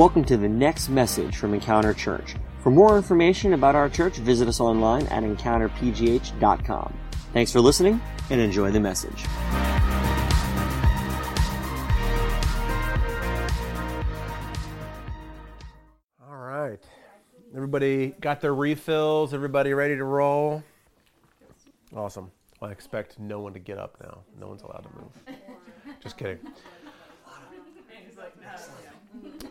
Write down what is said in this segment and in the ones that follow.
Welcome to the next message from Encounter Church. For more information about our church, visit us online at encounterpgh.com. Thanks for listening and enjoy the message. All right. Everybody got their refills? Everybody ready to roll? Awesome. I expect no one to get up now. No one's allowed to move. Just kidding.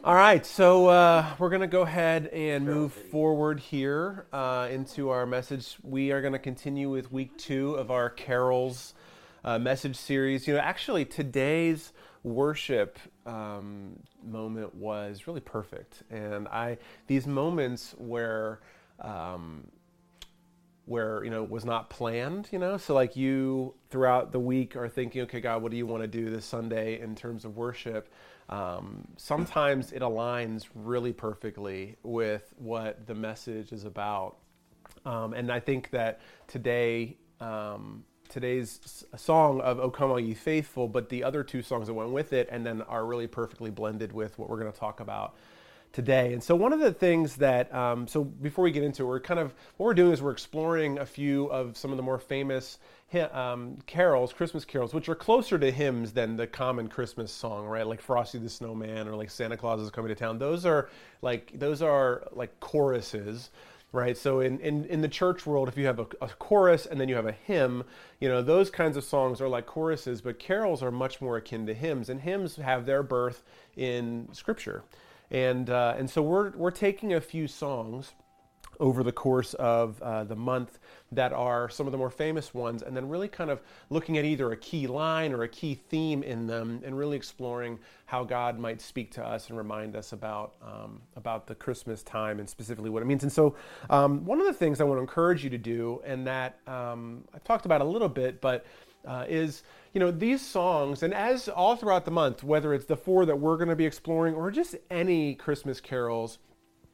All right, so uh, we're going to go ahead and move forward here uh, into our message. We are going to continue with week two of our carols uh, message series. You know, actually, today's worship um, moment was really perfect, and I these moments where. Um, where you know was not planned you know so like you throughout the week are thinking okay god what do you want to do this sunday in terms of worship um, sometimes it aligns really perfectly with what the message is about. Um, and I think that today, um, today's song of "O Come All Ye Faithful," but the other two songs that went with it, and then are really perfectly blended with what we're going to talk about today. And so one of the things that, um, so before we get into it, we're kind of, what we're doing is we're exploring a few of some of the more famous um, carols, Christmas carols, which are closer to hymns than the common Christmas song, right? Like Frosty the Snowman or like Santa Claus is coming to town. Those are like, those are like choruses right? So in, in, in the church world, if you have a, a, chorus and then you have a hymn, you know, those kinds of songs are like choruses, but carols are much more akin to hymns, and hymns have their birth in Scripture. And, uh, and so we're, we're taking a few songs over the course of uh, the month that are some of the more famous ones, and then really kind of looking at either a key line or a key theme in them, and really exploring how God might speak to us and remind us about um, about the Christmas time and specifically what it means. And so, um, one of the things I want to encourage you to do, and that um, I've talked about a little bit, but uh, is you know these songs and as all throughout the month whether it's the four that we're going to be exploring or just any christmas carols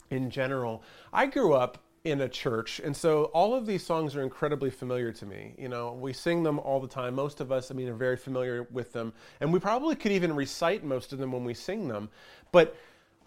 in general i grew up in a church and so all of these songs are incredibly familiar to me. You know we sing them all the time. Most of us i mean are very familiar with them and we probably could even recite most of them when we sing them. But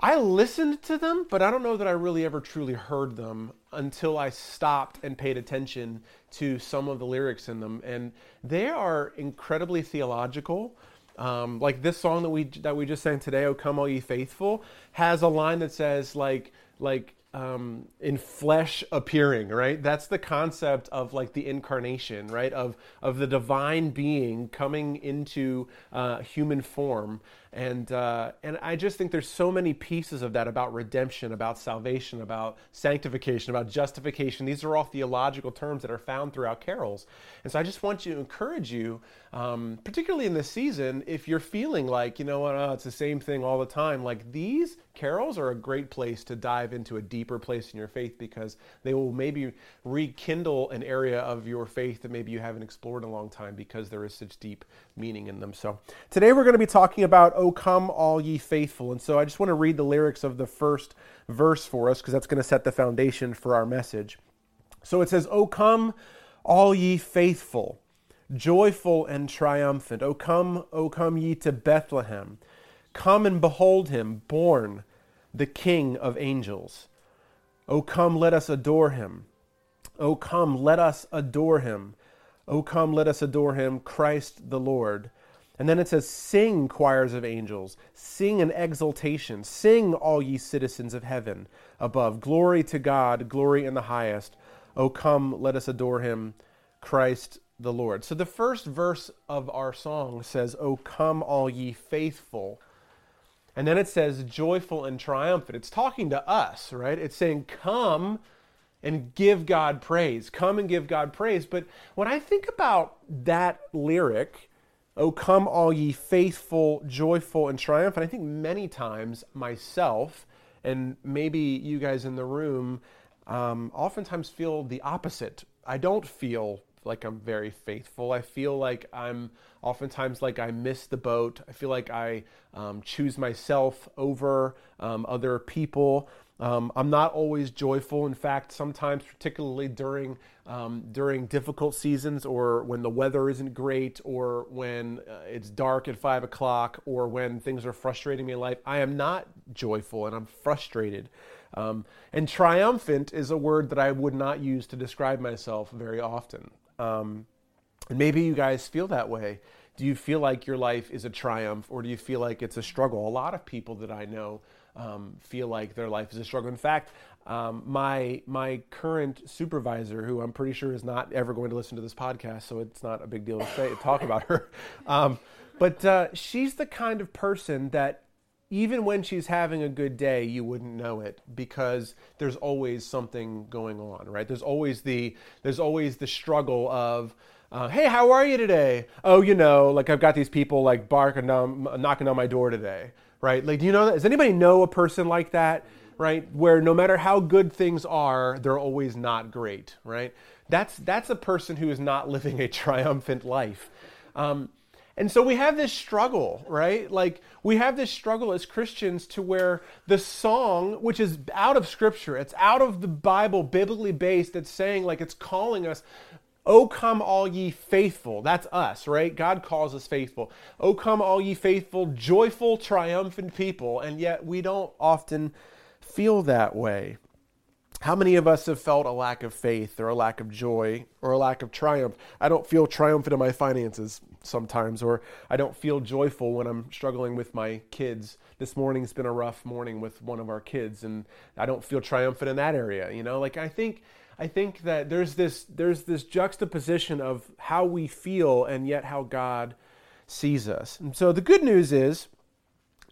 I listened to them, but I don't know that I really ever truly heard them until I stopped and paid attention to some of the lyrics in them. And they are incredibly theological. Um, like this song that we that we just sang today, "O Come All Ye Faithful," has a line that says like like um, in flesh appearing, right? That's the concept of like the incarnation, right? Of of the divine being coming into uh, human form, and uh, and I just think there's so many pieces of that about redemption, about salvation, about sanctification, about justification. These are all theological terms that are found throughout carols, and so I just want to encourage you, um, particularly in this season, if you're feeling like you know what, oh, it's the same thing all the time, like these carols are a great place to dive into a deeper place in your faith because they will maybe rekindle an area of your faith that maybe you haven't explored in a long time because there is such deep meaning in them. So today we're going to be talking about O come all ye faithful. And so I just want to read the lyrics of the first verse for us because that's going to set the foundation for our message. So it says, O come all ye faithful, joyful and triumphant. O come, O come ye to Bethlehem. Come and behold him born the King of angels. O come, let us adore him. O come, let us adore him. O come, let us adore him, Christ the Lord. And then it says, Sing, choirs of angels, sing in exultation, sing, all ye citizens of heaven above. Glory to God, glory in the highest. O come, let us adore him, Christ the Lord. So the first verse of our song says, O come, all ye faithful and then it says joyful and triumphant. It's talking to us, right? It's saying, come and give God praise. Come and give God praise. But when I think about that lyric, Oh, come, all ye faithful, joyful, and triumphant, I think many times myself, and maybe you guys in the room, um, oftentimes feel the opposite. I don't feel like I'm very faithful. I feel like I'm oftentimes like I miss the boat. I feel like I um, choose myself over um, other people. Um, I'm not always joyful. In fact, sometimes, particularly during um, during difficult seasons, or when the weather isn't great, or when uh, it's dark at five o'clock, or when things are frustrating me in life, I am not joyful and I'm frustrated. Um, and triumphant is a word that I would not use to describe myself very often. Um, and maybe you guys feel that way. Do you feel like your life is a triumph, or do you feel like it's a struggle? A lot of people that I know um, feel like their life is a struggle. In fact, um, my my current supervisor, who I'm pretty sure is not ever going to listen to this podcast, so it's not a big deal to say talk about her. Um, but uh, she's the kind of person that even when she's having a good day, you wouldn't know it because there's always something going on, right? There's always the there's always the struggle of uh, hey, how are you today? Oh, you know, like I've got these people like barking down, knocking on my door today right? Like, do you know that? Does anybody know a person like that, right? Where no matter how good things are, they're always not great, right? That's that's a person who is not living a triumphant life. Um, and so we have this struggle, right? Like we have this struggle as Christians to where the song, which is out of scripture, it's out of the Bible, biblically based, it's saying like it's calling us O come all ye faithful. That's us, right? God calls us faithful. O come all ye faithful, joyful, triumphant people. And yet we don't often feel that way. How many of us have felt a lack of faith or a lack of joy or a lack of triumph? I don't feel triumphant in my finances sometimes, or I don't feel joyful when I'm struggling with my kids. This morning's been a rough morning with one of our kids, and I don't feel triumphant in that area. You know, like I think I think that there's this there's this juxtaposition of how we feel and yet how God sees us. And so the good news is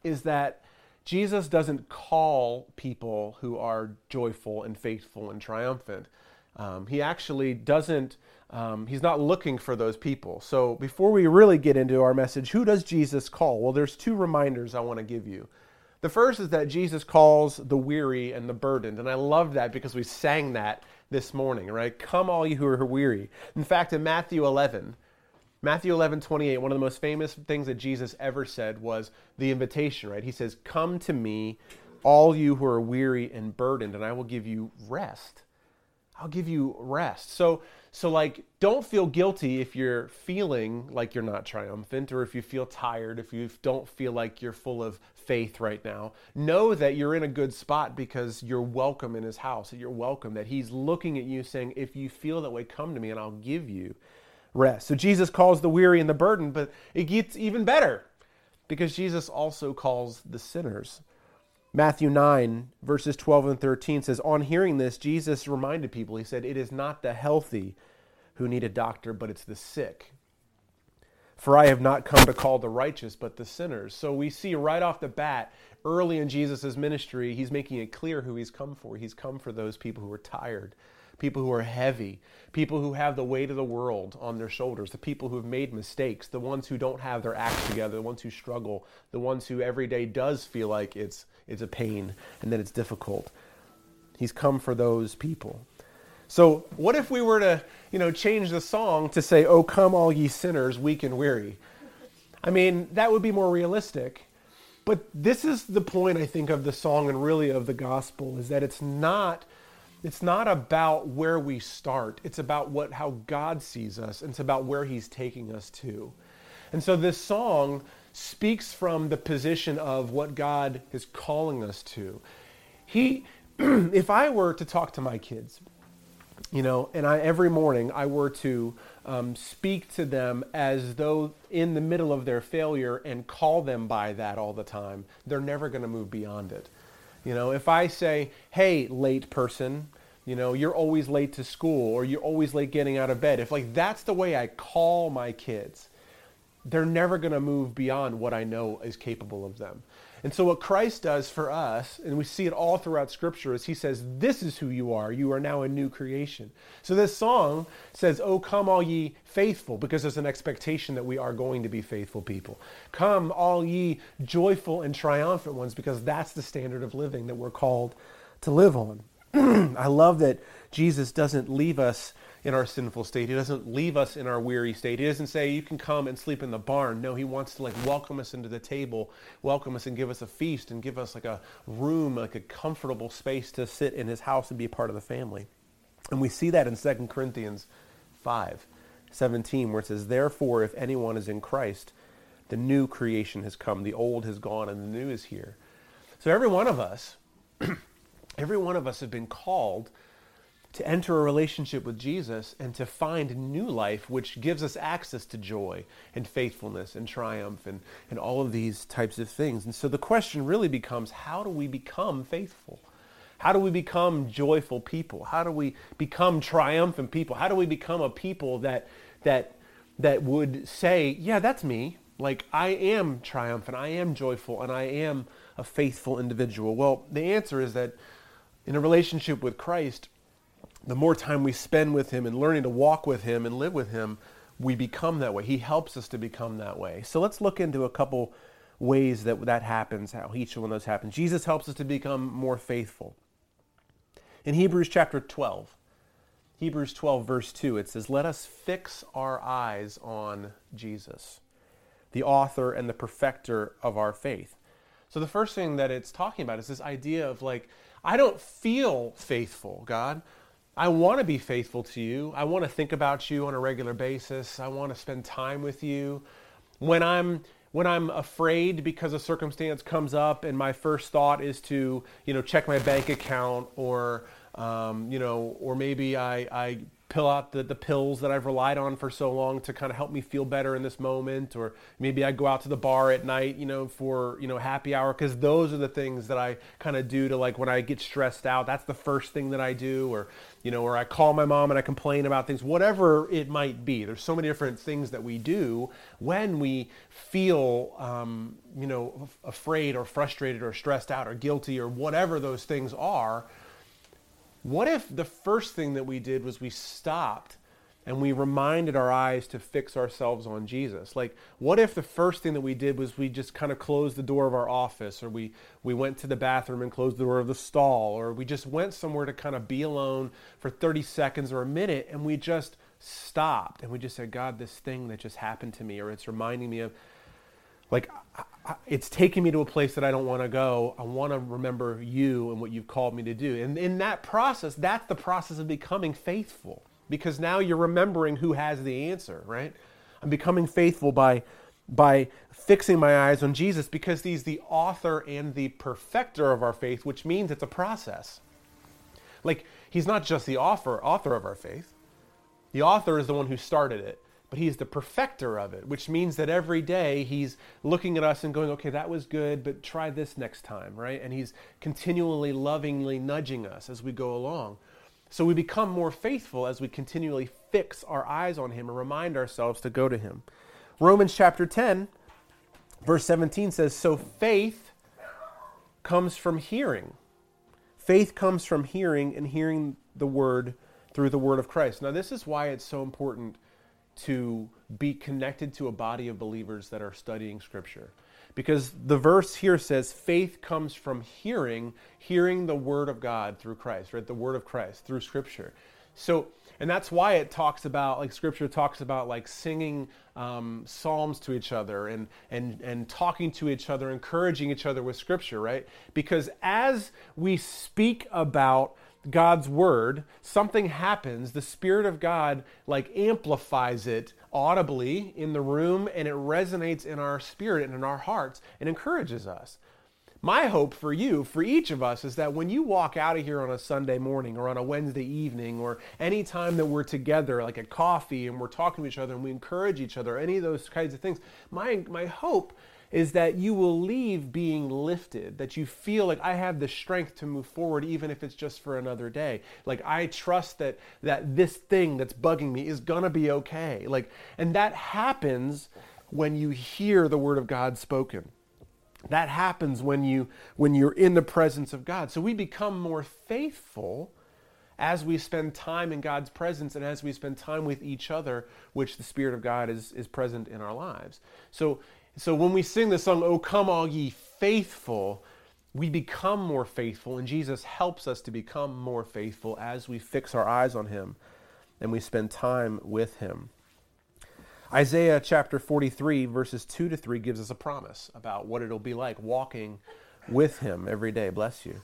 is that Jesus doesn't call people who are joyful and faithful and triumphant. Um, he actually doesn't. Um, he's not looking for those people. So before we really get into our message, who does Jesus call? Well, there's two reminders I want to give you. The first is that Jesus calls the weary and the burdened, and I love that because we sang that this morning, right? Come, all you who are weary. In fact, in Matthew 11, Matthew 11, 28, one of the most famous things that Jesus ever said was the invitation, right? He says, Come to me, all you who are weary and burdened, and I will give you rest. I'll give you rest. So, so like, don't feel guilty if you're feeling like you're not triumphant, or if you feel tired, if you don't feel like you're full of faith right now. Know that you're in a good spot because you're welcome in his house, you're welcome, that he's looking at you saying, if you feel that way, come to me and I'll give you rest. So Jesus calls the weary and the burden, but it gets even better because Jesus also calls the sinners. Matthew 9, verses 12 and 13 says, On hearing this, Jesus reminded people, He said, It is not the healthy who need a doctor, but it's the sick. For I have not come to call the righteous, but the sinners. So we see right off the bat, early in Jesus' ministry, he's making it clear who he's come for. He's come for those people who are tired, people who are heavy, people who have the weight of the world on their shoulders, the people who have made mistakes, the ones who don't have their act together, the ones who struggle, the ones who every day does feel like it's, it's a pain and that it's difficult. He's come for those people. So, what if we were to, you know, change the song to say, "Oh come all ye sinners, weak and weary"? I mean, that would be more realistic. But this is the point I think of the song and really of the gospel is that it's not it's not about where we start. It's about what how God sees us. And it's about where he's taking us to. And so this song speaks from the position of what God is calling us to. He if I were to talk to my kids, you know, and I, every morning I were to um, speak to them as though in the middle of their failure and call them by that all the time, they're never going to move beyond it. You know, if I say, hey, late person, you know, you're always late to school or you're always late getting out of bed, if like that's the way I call my kids, they're never going to move beyond what I know is capable of them. And so, what Christ does for us, and we see it all throughout Scripture, is He says, This is who you are. You are now a new creation. So, this song says, Oh, come, all ye faithful, because there's an expectation that we are going to be faithful people. Come, all ye joyful and triumphant ones, because that's the standard of living that we're called to live on. I love that Jesus doesn't leave us in our sinful state. He doesn't leave us in our weary state. He doesn't say, you can come and sleep in the barn. No, he wants to like welcome us into the table, welcome us and give us a feast and give us like a room, like a comfortable space to sit in his house and be a part of the family. And we see that in 2 Corinthians 5, 17, where it says, Therefore, if anyone is in Christ, the new creation has come. The old has gone and the new is here. So every one of us, every one of us have been called to enter a relationship with Jesus and to find new life, which gives us access to joy and faithfulness and triumph and, and all of these types of things. And so the question really becomes how do we become faithful? How do we become joyful people? How do we become triumphant people? How do we become a people that, that, that would say, yeah, that's me. Like, I am triumphant, I am joyful, and I am a faithful individual? Well, the answer is that in a relationship with Christ, the more time we spend with Him and learning to walk with Him and live with Him, we become that way. He helps us to become that way. So let's look into a couple ways that that happens, how each one of those happens. Jesus helps us to become more faithful. In Hebrews chapter 12, Hebrews 12, verse 2, it says, Let us fix our eyes on Jesus, the author and the perfecter of our faith. So the first thing that it's talking about is this idea of like, I don't feel faithful, God. I want to be faithful to you. I want to think about you on a regular basis. I want to spend time with you. When I'm when I'm afraid because a circumstance comes up and my first thought is to, you know, check my bank account or um, you know, or maybe I, I pill out the, the pills that I've relied on for so long to kind of help me feel better in this moment, or maybe I go out to the bar at night, you know, for you know happy hour, because those are the things that I kind of do to like when I get stressed out. That's the first thing that I do, or you know, or I call my mom and I complain about things, whatever it might be. There's so many different things that we do when we feel, um, you know, afraid or frustrated or stressed out or guilty or whatever those things are what if the first thing that we did was we stopped and we reminded our eyes to fix ourselves on Jesus? Like, what if the first thing that we did was we just kind of closed the door of our office, or we, we went to the bathroom and closed the door of the stall, or we just went somewhere to kind of be alone for 30 seconds or a minute and we just stopped and we just said, God, this thing that just happened to me, or it's reminding me of, like, it's taking me to a place that I don't want to go. I want to remember you and what you've called me to do. And in that process, that's the process of becoming faithful because now you're remembering who has the answer, right? I'm becoming faithful by by fixing my eyes on Jesus because he's the author and the perfecter of our faith, which means it's a process. Like he's not just the author author of our faith. The author is the one who started it but he's the perfecter of it, which means that every day he's looking at us and going, okay, that was good, but try this next time, right? And he's continually lovingly nudging us as we go along. So we become more faithful as we continually fix our eyes on him and remind ourselves to go to him. Romans chapter 10, verse 17 says, So faith comes from hearing. Faith comes from hearing and hearing the word through the word of Christ. Now, this is why it's so important to be connected to a body of believers that are studying Scripture. Because the verse here says faith comes from hearing, hearing the Word of God through Christ, right? The Word of Christ through Scripture. So, and that's why it talks about, like Scripture talks about, like singing um, psalms to each other and and and talking to each other, encouraging each other with Scripture, right? Because as we speak about God's word, something happens. The Spirit of God like amplifies it audibly in the room and it resonates in our spirit and in our hearts and encourages us. My hope for you, for each of us, is that when you walk out of here on a Sunday morning or on a Wednesday evening or any time that we're together, like at coffee and we're talking to each other and we encourage each other, any of those kinds of things, my, my hope is that you will leave being lifted, that you feel like I have the strength to move forward even if it's just for another day. Like I trust that that this thing that's bugging me is to be okay. Like and that happens when you hear the word of God spoken. That happens when you when you're in the presence of God. So we become more faithful as we spend time in God's presence and as we spend time with each other, which the Spirit of God is, is present in our lives. So so when we sing the song, Oh Come All Ye Faithful, we become more faithful, and Jesus helps us to become more faithful as we fix our eyes on Him. and we spend time with Him. Isaiah chapter 43, verses 2 to 3, gives us a promise about what it'll be like walking with Him every day. Bless you.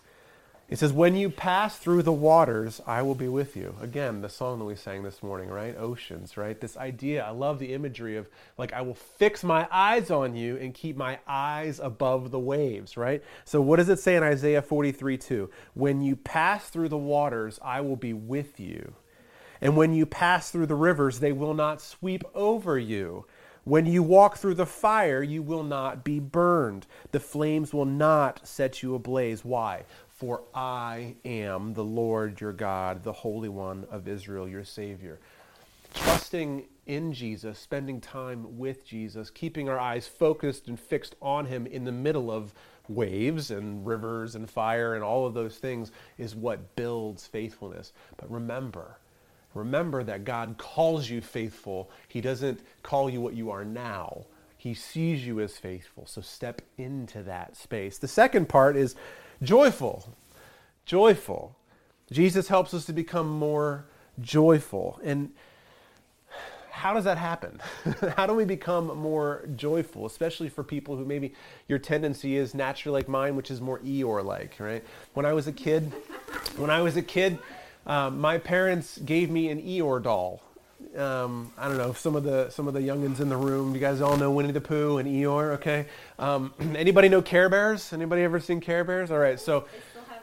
It says, When you pass through the waters, I will be with you. Again, the song that we sang this morning, right? Oceans, right? This idea, I love the imagery of like, I will fix my eyes on you and keep my eyes above the waves, right? So, what does it say in Isaiah 43 2? When you pass through the waters, I will be with you. And when you pass through the rivers, they will not sweep over you. When you walk through the fire, you will not be burned. The flames will not set you ablaze. Why? For I am the Lord your God, the Holy One of Israel, your Savior. Trusting in Jesus, spending time with Jesus, keeping our eyes focused and fixed on Him in the middle of waves and rivers and fire and all of those things is what builds faithfulness. But remember, Remember that God calls you faithful. He doesn't call you what you are now. He sees you as faithful. So step into that space. The second part is joyful. Joyful. Jesus helps us to become more joyful. And how does that happen? how do we become more joyful, especially for people who maybe your tendency is naturally like mine, which is more Eeyore like, right? When I was a kid, when I was a kid, um, my parents gave me an Eeyore doll. Um, I don't know some of the some of the youngins in the room. You guys all know Winnie the Pooh and Eeyore, okay? Um, anybody know Care Bears? Anybody ever seen Care Bears? All right, so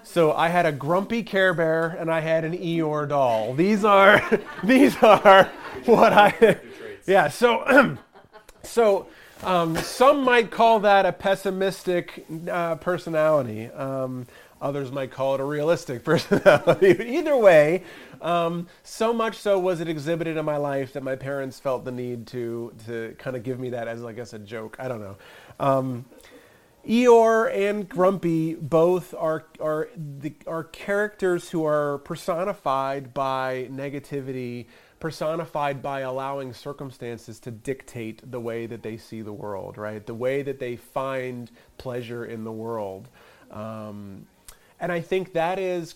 so I had a grumpy Care Bear and I had an Eeyore doll. These are these are what I yeah. So so um, some might call that a pessimistic uh, personality. Um, Others might call it a realistic personality. Either way, um, so much so was it exhibited in my life that my parents felt the need to to kind of give me that as, I guess, a joke. I don't know. Um, Eeyore and Grumpy both are are the, are characters who are personified by negativity, personified by allowing circumstances to dictate the way that they see the world, right? The way that they find pleasure in the world. Um, and I think that is,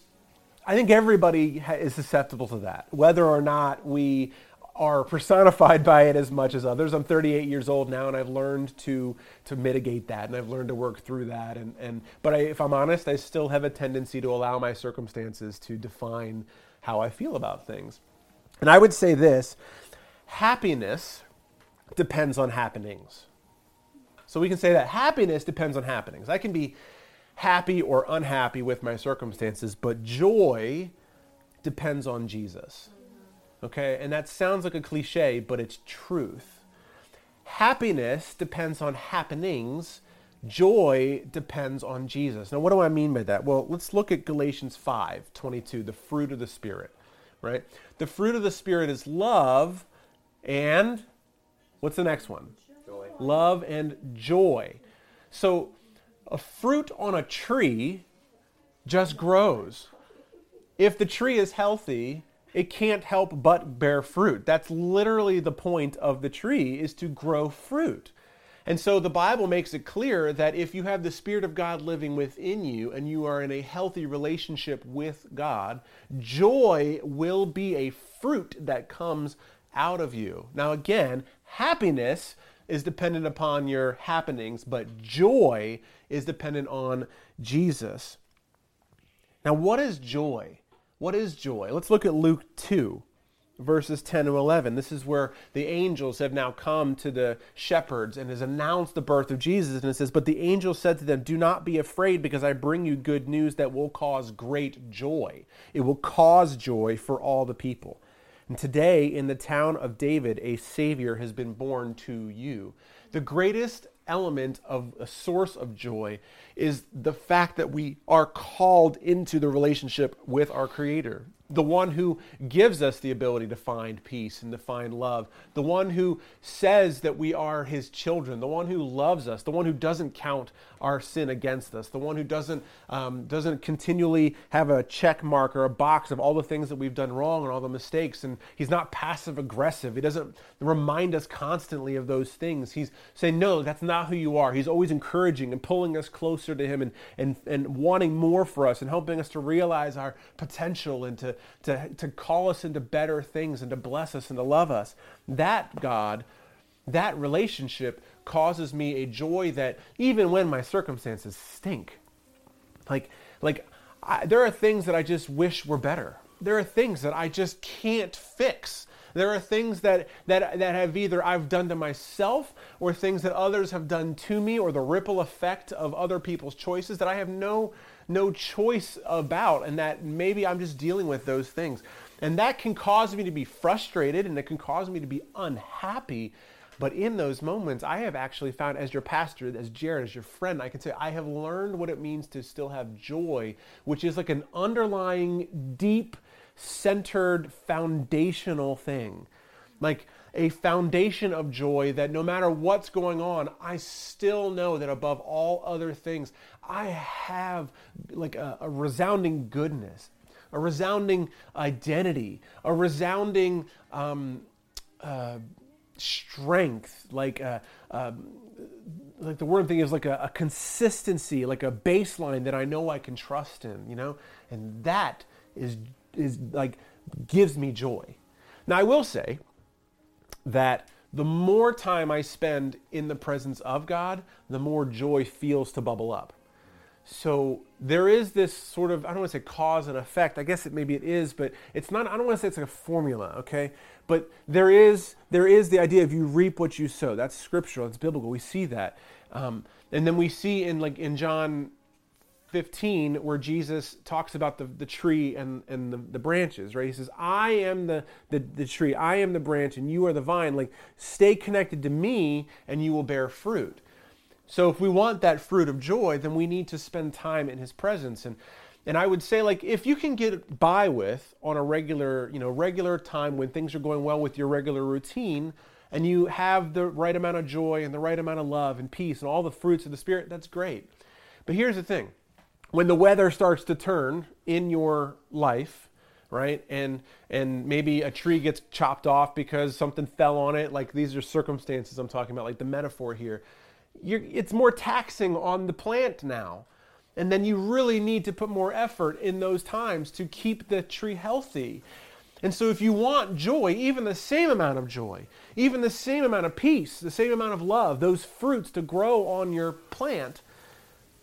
I think everybody is susceptible to that, whether or not we are personified by it as much as others. I'm 38 years old now, and I've learned to to mitigate that, and I've learned to work through that. And and but I, if I'm honest, I still have a tendency to allow my circumstances to define how I feel about things. And I would say this: happiness depends on happenings. So we can say that happiness depends on happenings. I can be happy or unhappy with my circumstances, but joy depends on Jesus. Okay? And that sounds like a cliche, but it's truth. Happiness depends on happenings. Joy depends on Jesus. Now, what do I mean by that? Well, let's look at Galatians 5 22, the fruit of the Spirit, right? The fruit of the Spirit is love and what's the next one? Joy. Love and joy. So, a fruit on a tree just grows. If the tree is healthy, it can't help but bear fruit. That's literally the point of the tree is to grow fruit. And so the Bible makes it clear that if you have the Spirit of God living within you and you are in a healthy relationship with God, joy will be a fruit that comes out of you. Now, again, happiness is dependent upon your happenings, but joy is dependent on Jesus. Now, what is joy? What is joy? Let's look at Luke 2, verses 10 to 11. This is where the angels have now come to the shepherds and has announced the birth of Jesus. And it says, But the angel said to them, Do not be afraid, because I bring you good news that will cause great joy. It will cause joy for all the people. And today, in the town of David, a Savior has been born to you. The greatest element of a source of joy is the fact that we are called into the relationship with our Creator the one who gives us the ability to find peace and to find love, the one who says that we are his children, the one who loves us, the one who doesn't count our sin against us, the one who doesn't um, doesn't continually have a check mark or a box of all the things that we've done wrong and all the mistakes, and he's not passive aggressive. He doesn't remind us constantly of those things. He's saying, no, that's not who you are. He's always encouraging and pulling us closer to him and and and wanting more for us and helping us to realize our potential and to to, to, call us into better things and to bless us and to love us. That God, that relationship causes me a joy that even when my circumstances stink, like, like I, there are things that I just wish were better. There are things that I just can't fix. There are things that, that, that have either I've done to myself or things that others have done to me or the ripple effect of other people's choices that I have no, no choice about and that maybe I'm just dealing with those things. And that can cause me to be frustrated and it can cause me to be unhappy. But in those moments, I have actually found, as your pastor, as Jared, as your friend, I can say I have learned what it means to still have joy, which is like an underlying, deep, centered, foundational thing. Like a foundation of joy that no matter what's going on, I still know that above all other things, I have like a, a resounding goodness, a resounding identity, a resounding um, uh, strength, like a, uh, um, like the word thing is like a, a, consistency, like a baseline that I know I can trust in, you know, and that is is like gives me joy. Now I will say that the more time I spend in the presence of God, the more joy feels to bubble up. So there is this sort of I don't want to say cause and effect. I guess it maybe it is, but it's not. I don't want to say it's like a formula, okay? But there is there is the idea of you reap what you sow. That's scriptural. It's biblical. We see that, um, and then we see in like in John 15 where Jesus talks about the, the tree and, and the, the branches, right? He says, I am the, the, the tree, I am the branch, and you are the vine. Like, stay connected to me, and you will bear fruit. So, if we want that fruit of joy, then we need to spend time in his presence. And, and I would say, like, if you can get by with on a regular, you know, regular time when things are going well with your regular routine, and you have the right amount of joy and the right amount of love and peace and all the fruits of the Spirit, that's great. But here's the thing when the weather starts to turn in your life, right? And and maybe a tree gets chopped off because something fell on it. Like these are circumstances I'm talking about, like the metaphor here. It's more taxing on the plant now. And then you really need to put more effort in those times to keep the tree healthy. And so, if you want joy, even the same amount of joy, even the same amount of peace, the same amount of love, those fruits to grow on your plant,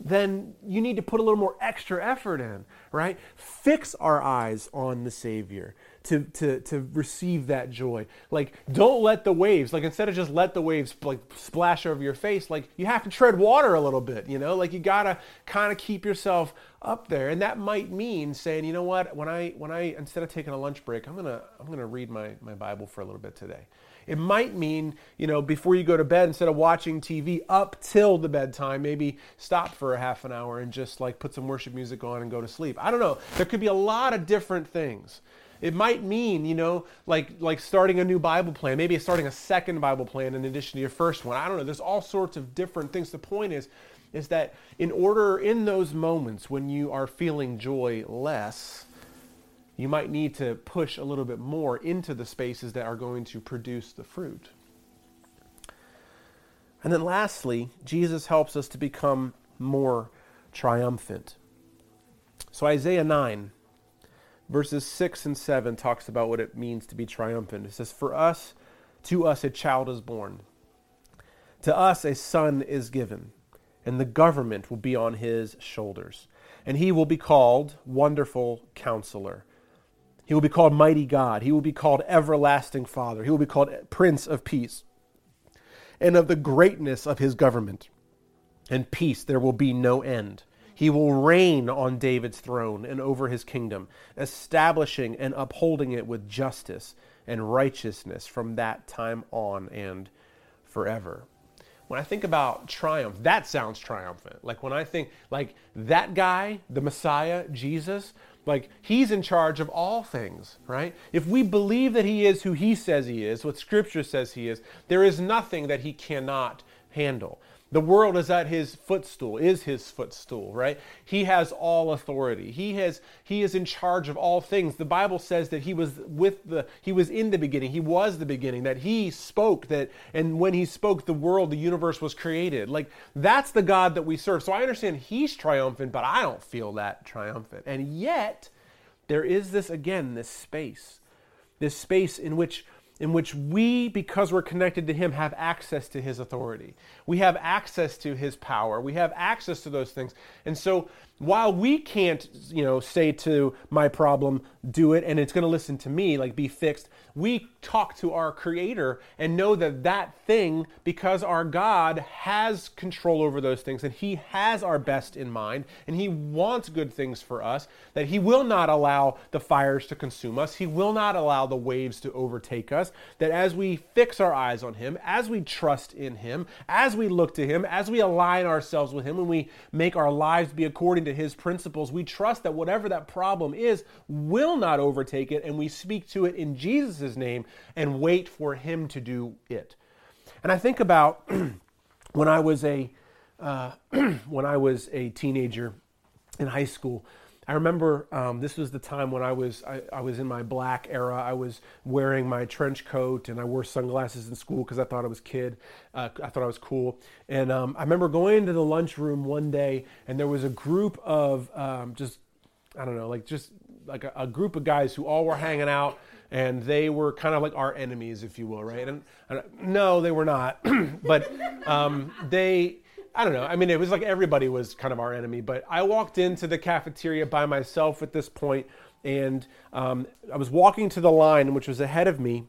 then you need to put a little more extra effort in, right? Fix our eyes on the Savior to, to, to receive that joy. Like, don't let the waves, like, instead of just let the waves, like, splash over your face, like, you have to tread water a little bit, you know? Like, you gotta kind of keep yourself up there. And that might mean saying, you know what, when I, when I, instead of taking a lunch break, I'm gonna, I'm gonna read my, my Bible for a little bit today. It might mean, you know, before you go to bed, instead of watching TV up till the bedtime, maybe stop for a half an hour and just like put some worship music on and go to sleep. I don't know. There could be a lot of different things. It might mean, you know, like like starting a new Bible plan, maybe starting a second Bible plan in addition to your first one. I don't know. There's all sorts of different things. The point is is that in order in those moments when you are feeling joy less, you might need to push a little bit more into the spaces that are going to produce the fruit. And then lastly, Jesus helps us to become more triumphant. So Isaiah 9, verses 6 and 7 talks about what it means to be triumphant. It says, For us, to us a child is born, to us a son is given, and the government will be on his shoulders. And he will be called Wonderful Counselor he will be called Mighty God. He will be called Everlasting Father. He will be called Prince of Peace. And of the greatness of his government and peace there will be no end. He will reign on David's throne and over his kingdom, establishing and upholding it with justice and righteousness from that time on and forever. When I think about triumph, that sounds triumphant. Like when I think, like that guy, the Messiah, Jesus, like, he's in charge of all things, right? If we believe that he is who he says he is, what Scripture says he is, there is nothing that he cannot handle. The world is at his footstool, is his footstool, right? He has all authority. He has he is in charge of all things. The Bible says that he was with the he was in the beginning. He was the beginning, that he spoke that and when he spoke the world, the universe was created. Like that's the God that we serve. So I understand he's triumphant, but I don't feel that triumphant. And yet there is this, again, this space, this space in which in which we, because we're connected to Him, have access to His authority. We have access to His power. We have access to those things. And so while we can't, you know, say to my problem, do it, and it's going to listen to me, like be fixed, we talk to our Creator and know that that thing, because our God has control over those things and He has our best in mind and He wants good things for us, that He will not allow the fires to consume us, He will not allow the waves to overtake us, that as we fix our eyes on Him, as we trust in Him, as we look to Him, as we align ourselves with Him, when we make our lives be according to to his principles, we trust that whatever that problem is will not overtake it, and we speak to it in Jesus' name and wait for him to do it. And I think about when I was a uh, when I was a teenager in high school. I remember um, this was the time when I was I, I, was in my black era. I was wearing my trench coat and I wore sunglasses in school because I thought I was kid. Uh, I thought I was cool. And um, I remember going into the lunchroom one day and there was a group of um, just I don't know like just like a, a, group of guys who all were hanging out and they were kind of like our enemies, if you will, right? And, and no, they were not, but um, they I don't know. I mean, it was like everybody was kind of our enemy, but I walked into the cafeteria by myself at this point, and um, I was walking to the line, which was ahead of me.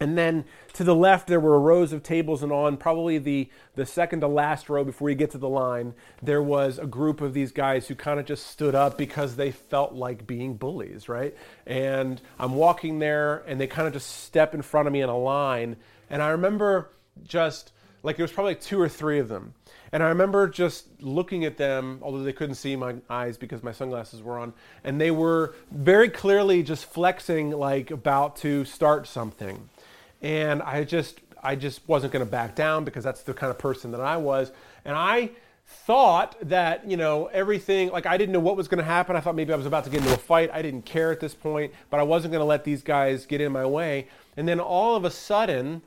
And then to the left, there were rows of tables, and on probably the, the second to last row before you get to the line, there was a group of these guys who kind of just stood up because they felt like being bullies, right? And I'm walking there, and they kind of just step in front of me in a line. And I remember just like there was probably two or three of them. And I remember just looking at them, although they couldn't see my eyes because my sunglasses were on, and they were very clearly just flexing like about to start something. And I just I just wasn't going to back down because that's the kind of person that I was. And I thought that, you know, everything like I didn't know what was going to happen. I thought maybe I was about to get into a fight. I didn't care at this point, but I wasn't going to let these guys get in my way. And then all of a sudden,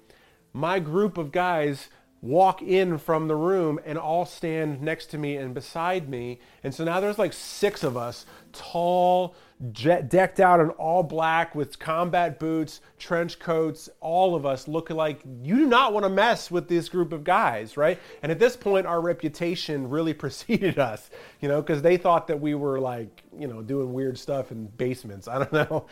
my group of guys walk in from the room and all stand next to me and beside me. And so now there's like six of us, tall, decked out in all black with combat boots, trench coats, all of us look like you do not want to mess with this group of guys, right? And at this point, our reputation really preceded us, you know, because they thought that we were like, you know, doing weird stuff in basements. I don't know.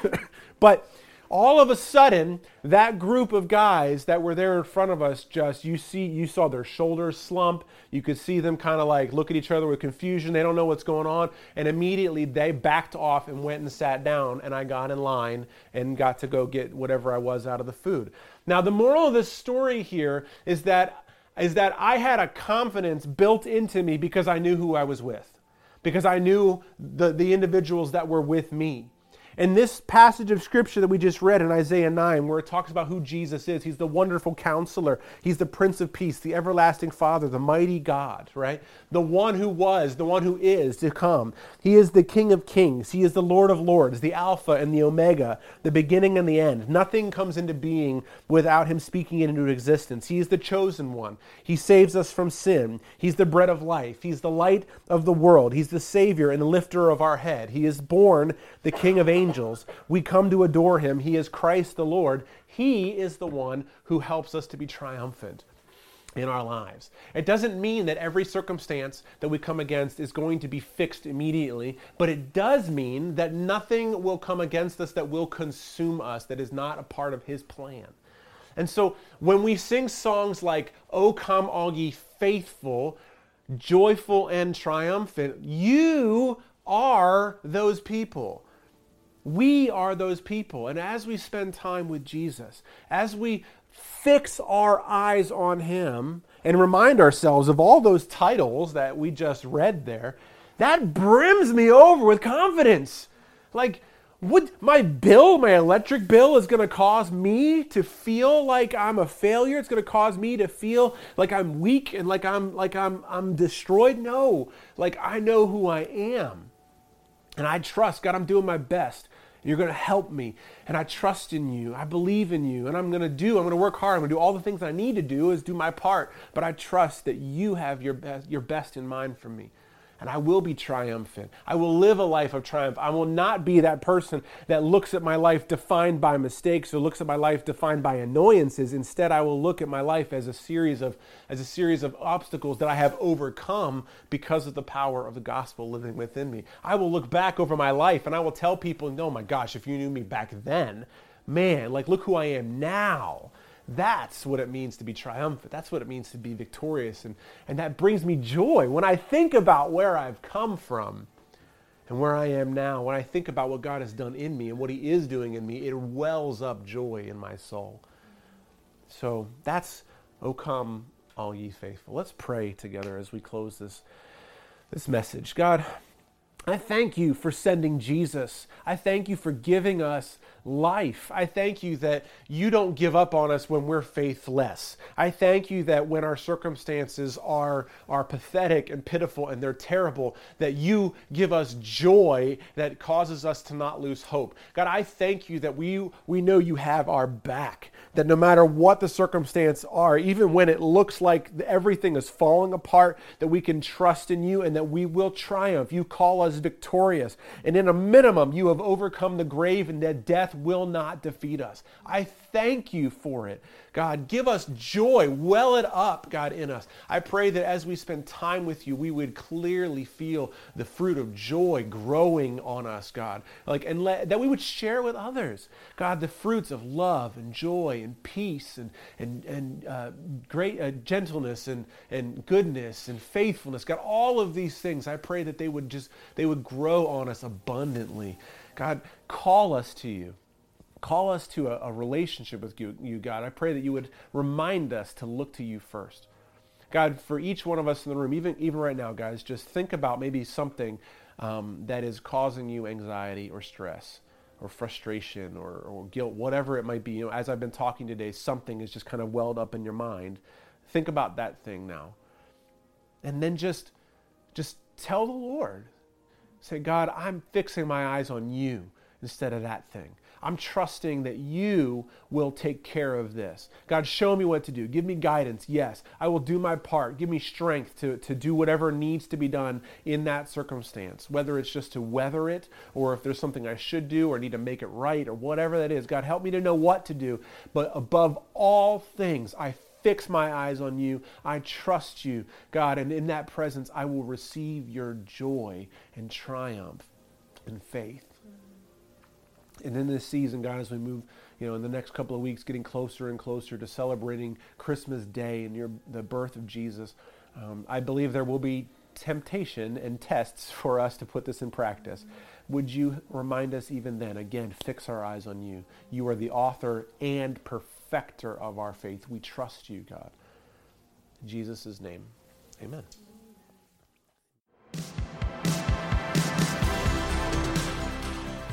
but all of a sudden that group of guys that were there in front of us just you see you saw their shoulders slump. You could see them kind of like look at each other with confusion. They don't know what's going on. And immediately they backed off and went and sat down and i got in line and got to go get whatever i was out of the food. Now the moral of this story here is that is that i had a confidence built into me because i knew who i was with. Because i knew the, the individuals that were with me in this passage of scripture that we just read in Isaiah 9, where it talks about who Jesus is, he's the wonderful counselor, he's the Prince of Peace, the everlasting Father, the mighty God, right? The one who was, the one who is to come. He is the King of Kings, he is the Lord of Lords, the Alpha and the Omega, the beginning and the end. Nothing comes into being without him speaking it into existence. He is the chosen one. He saves us from sin. He's the bread of life. He's the light of the world. He's the Savior and the lifter of our head. He is born the King of angels angels. We come to adore him. He is Christ the Lord. He is the one who helps us to be triumphant in our lives. It doesn't mean that every circumstance that we come against is going to be fixed immediately, but it does mean that nothing will come against us that will consume us that is not a part of his plan. And so when we sing songs like, O come all ye faithful, joyful and triumphant, you are those people. We are those people. And as we spend time with Jesus, as we fix our eyes on Him and remind ourselves of all those titles that we just read there, that brims me over with confidence. Like, would my bill, my electric bill, is going to cause me to feel like I'm a failure? It's going to cause me to feel like I'm weak and like I'm like I'm I'm destroyed? No. Like I know who I am. And I trust God, I'm doing my best. You're going to help me. And I trust in you. I believe in you. And I'm going to do, I'm going to work hard. I'm going to do all the things I need to do is do my part. But I trust that you have your best, your best in mind for me. And I will be triumphant. I will live a life of triumph. I will not be that person that looks at my life defined by mistakes or looks at my life defined by annoyances. Instead, I will look at my life as a series of as a series of obstacles that I have overcome because of the power of the gospel living within me. I will look back over my life and I will tell people, "Oh my gosh, if you knew me back then, man, like look who I am now." That's what it means to be triumphant. That's what it means to be victorious. And, and that brings me joy when I think about where I've come from and where I am now. When I think about what God has done in me and what He is doing in me, it wells up joy in my soul. So that's, O come, all ye faithful. Let's pray together as we close this, this message. God, I thank you for sending Jesus. I thank you for giving us life. I thank you that you don't give up on us when we're faithless. I thank you that when our circumstances are, are pathetic and pitiful and they're terrible, that you give us joy that causes us to not lose hope. God, I thank you that we, we know you have our back, that no matter what the circumstance are, even when it looks like everything is falling apart, that we can trust in you and that we will triumph. You call us victorious. And in a minimum, you have overcome the grave and that death will not defeat us. I thank you for it. God, give us joy. Well it up, God, in us. I pray that as we spend time with you, we would clearly feel the fruit of joy growing on us, God. Like, and let, that we would share with others, God, the fruits of love and joy and peace and, and, and uh, great uh, gentleness and, and goodness and faithfulness. God, all of these things, I pray that they would just, they would grow on us abundantly. God, call us to you. Call us to a, a relationship with you, you, God. I pray that you would remind us to look to you first. God, for each one of us in the room, even, even right now, guys, just think about maybe something um, that is causing you anxiety or stress or frustration or, or guilt, whatever it might be. You know, as I've been talking today, something is just kind of welled up in your mind. Think about that thing now. And then just, just tell the Lord. Say, God, I'm fixing my eyes on you instead of that thing. I'm trusting that you will take care of this. God, show me what to do. Give me guidance. Yes, I will do my part. Give me strength to, to do whatever needs to be done in that circumstance, whether it's just to weather it or if there's something I should do or need to make it right or whatever that is. God, help me to know what to do. But above all things, I fix my eyes on you. I trust you, God, and in that presence, I will receive your joy and triumph and faith. And in this season, God, as we move, you know, in the next couple of weeks, getting closer and closer to celebrating Christmas Day and your, the birth of Jesus, um, I believe there will be temptation and tests for us to put this in practice. Would you remind us even then, again, fix our eyes on you? You are the author and perfecter of our faith. We trust you, God. In Jesus' name, amen.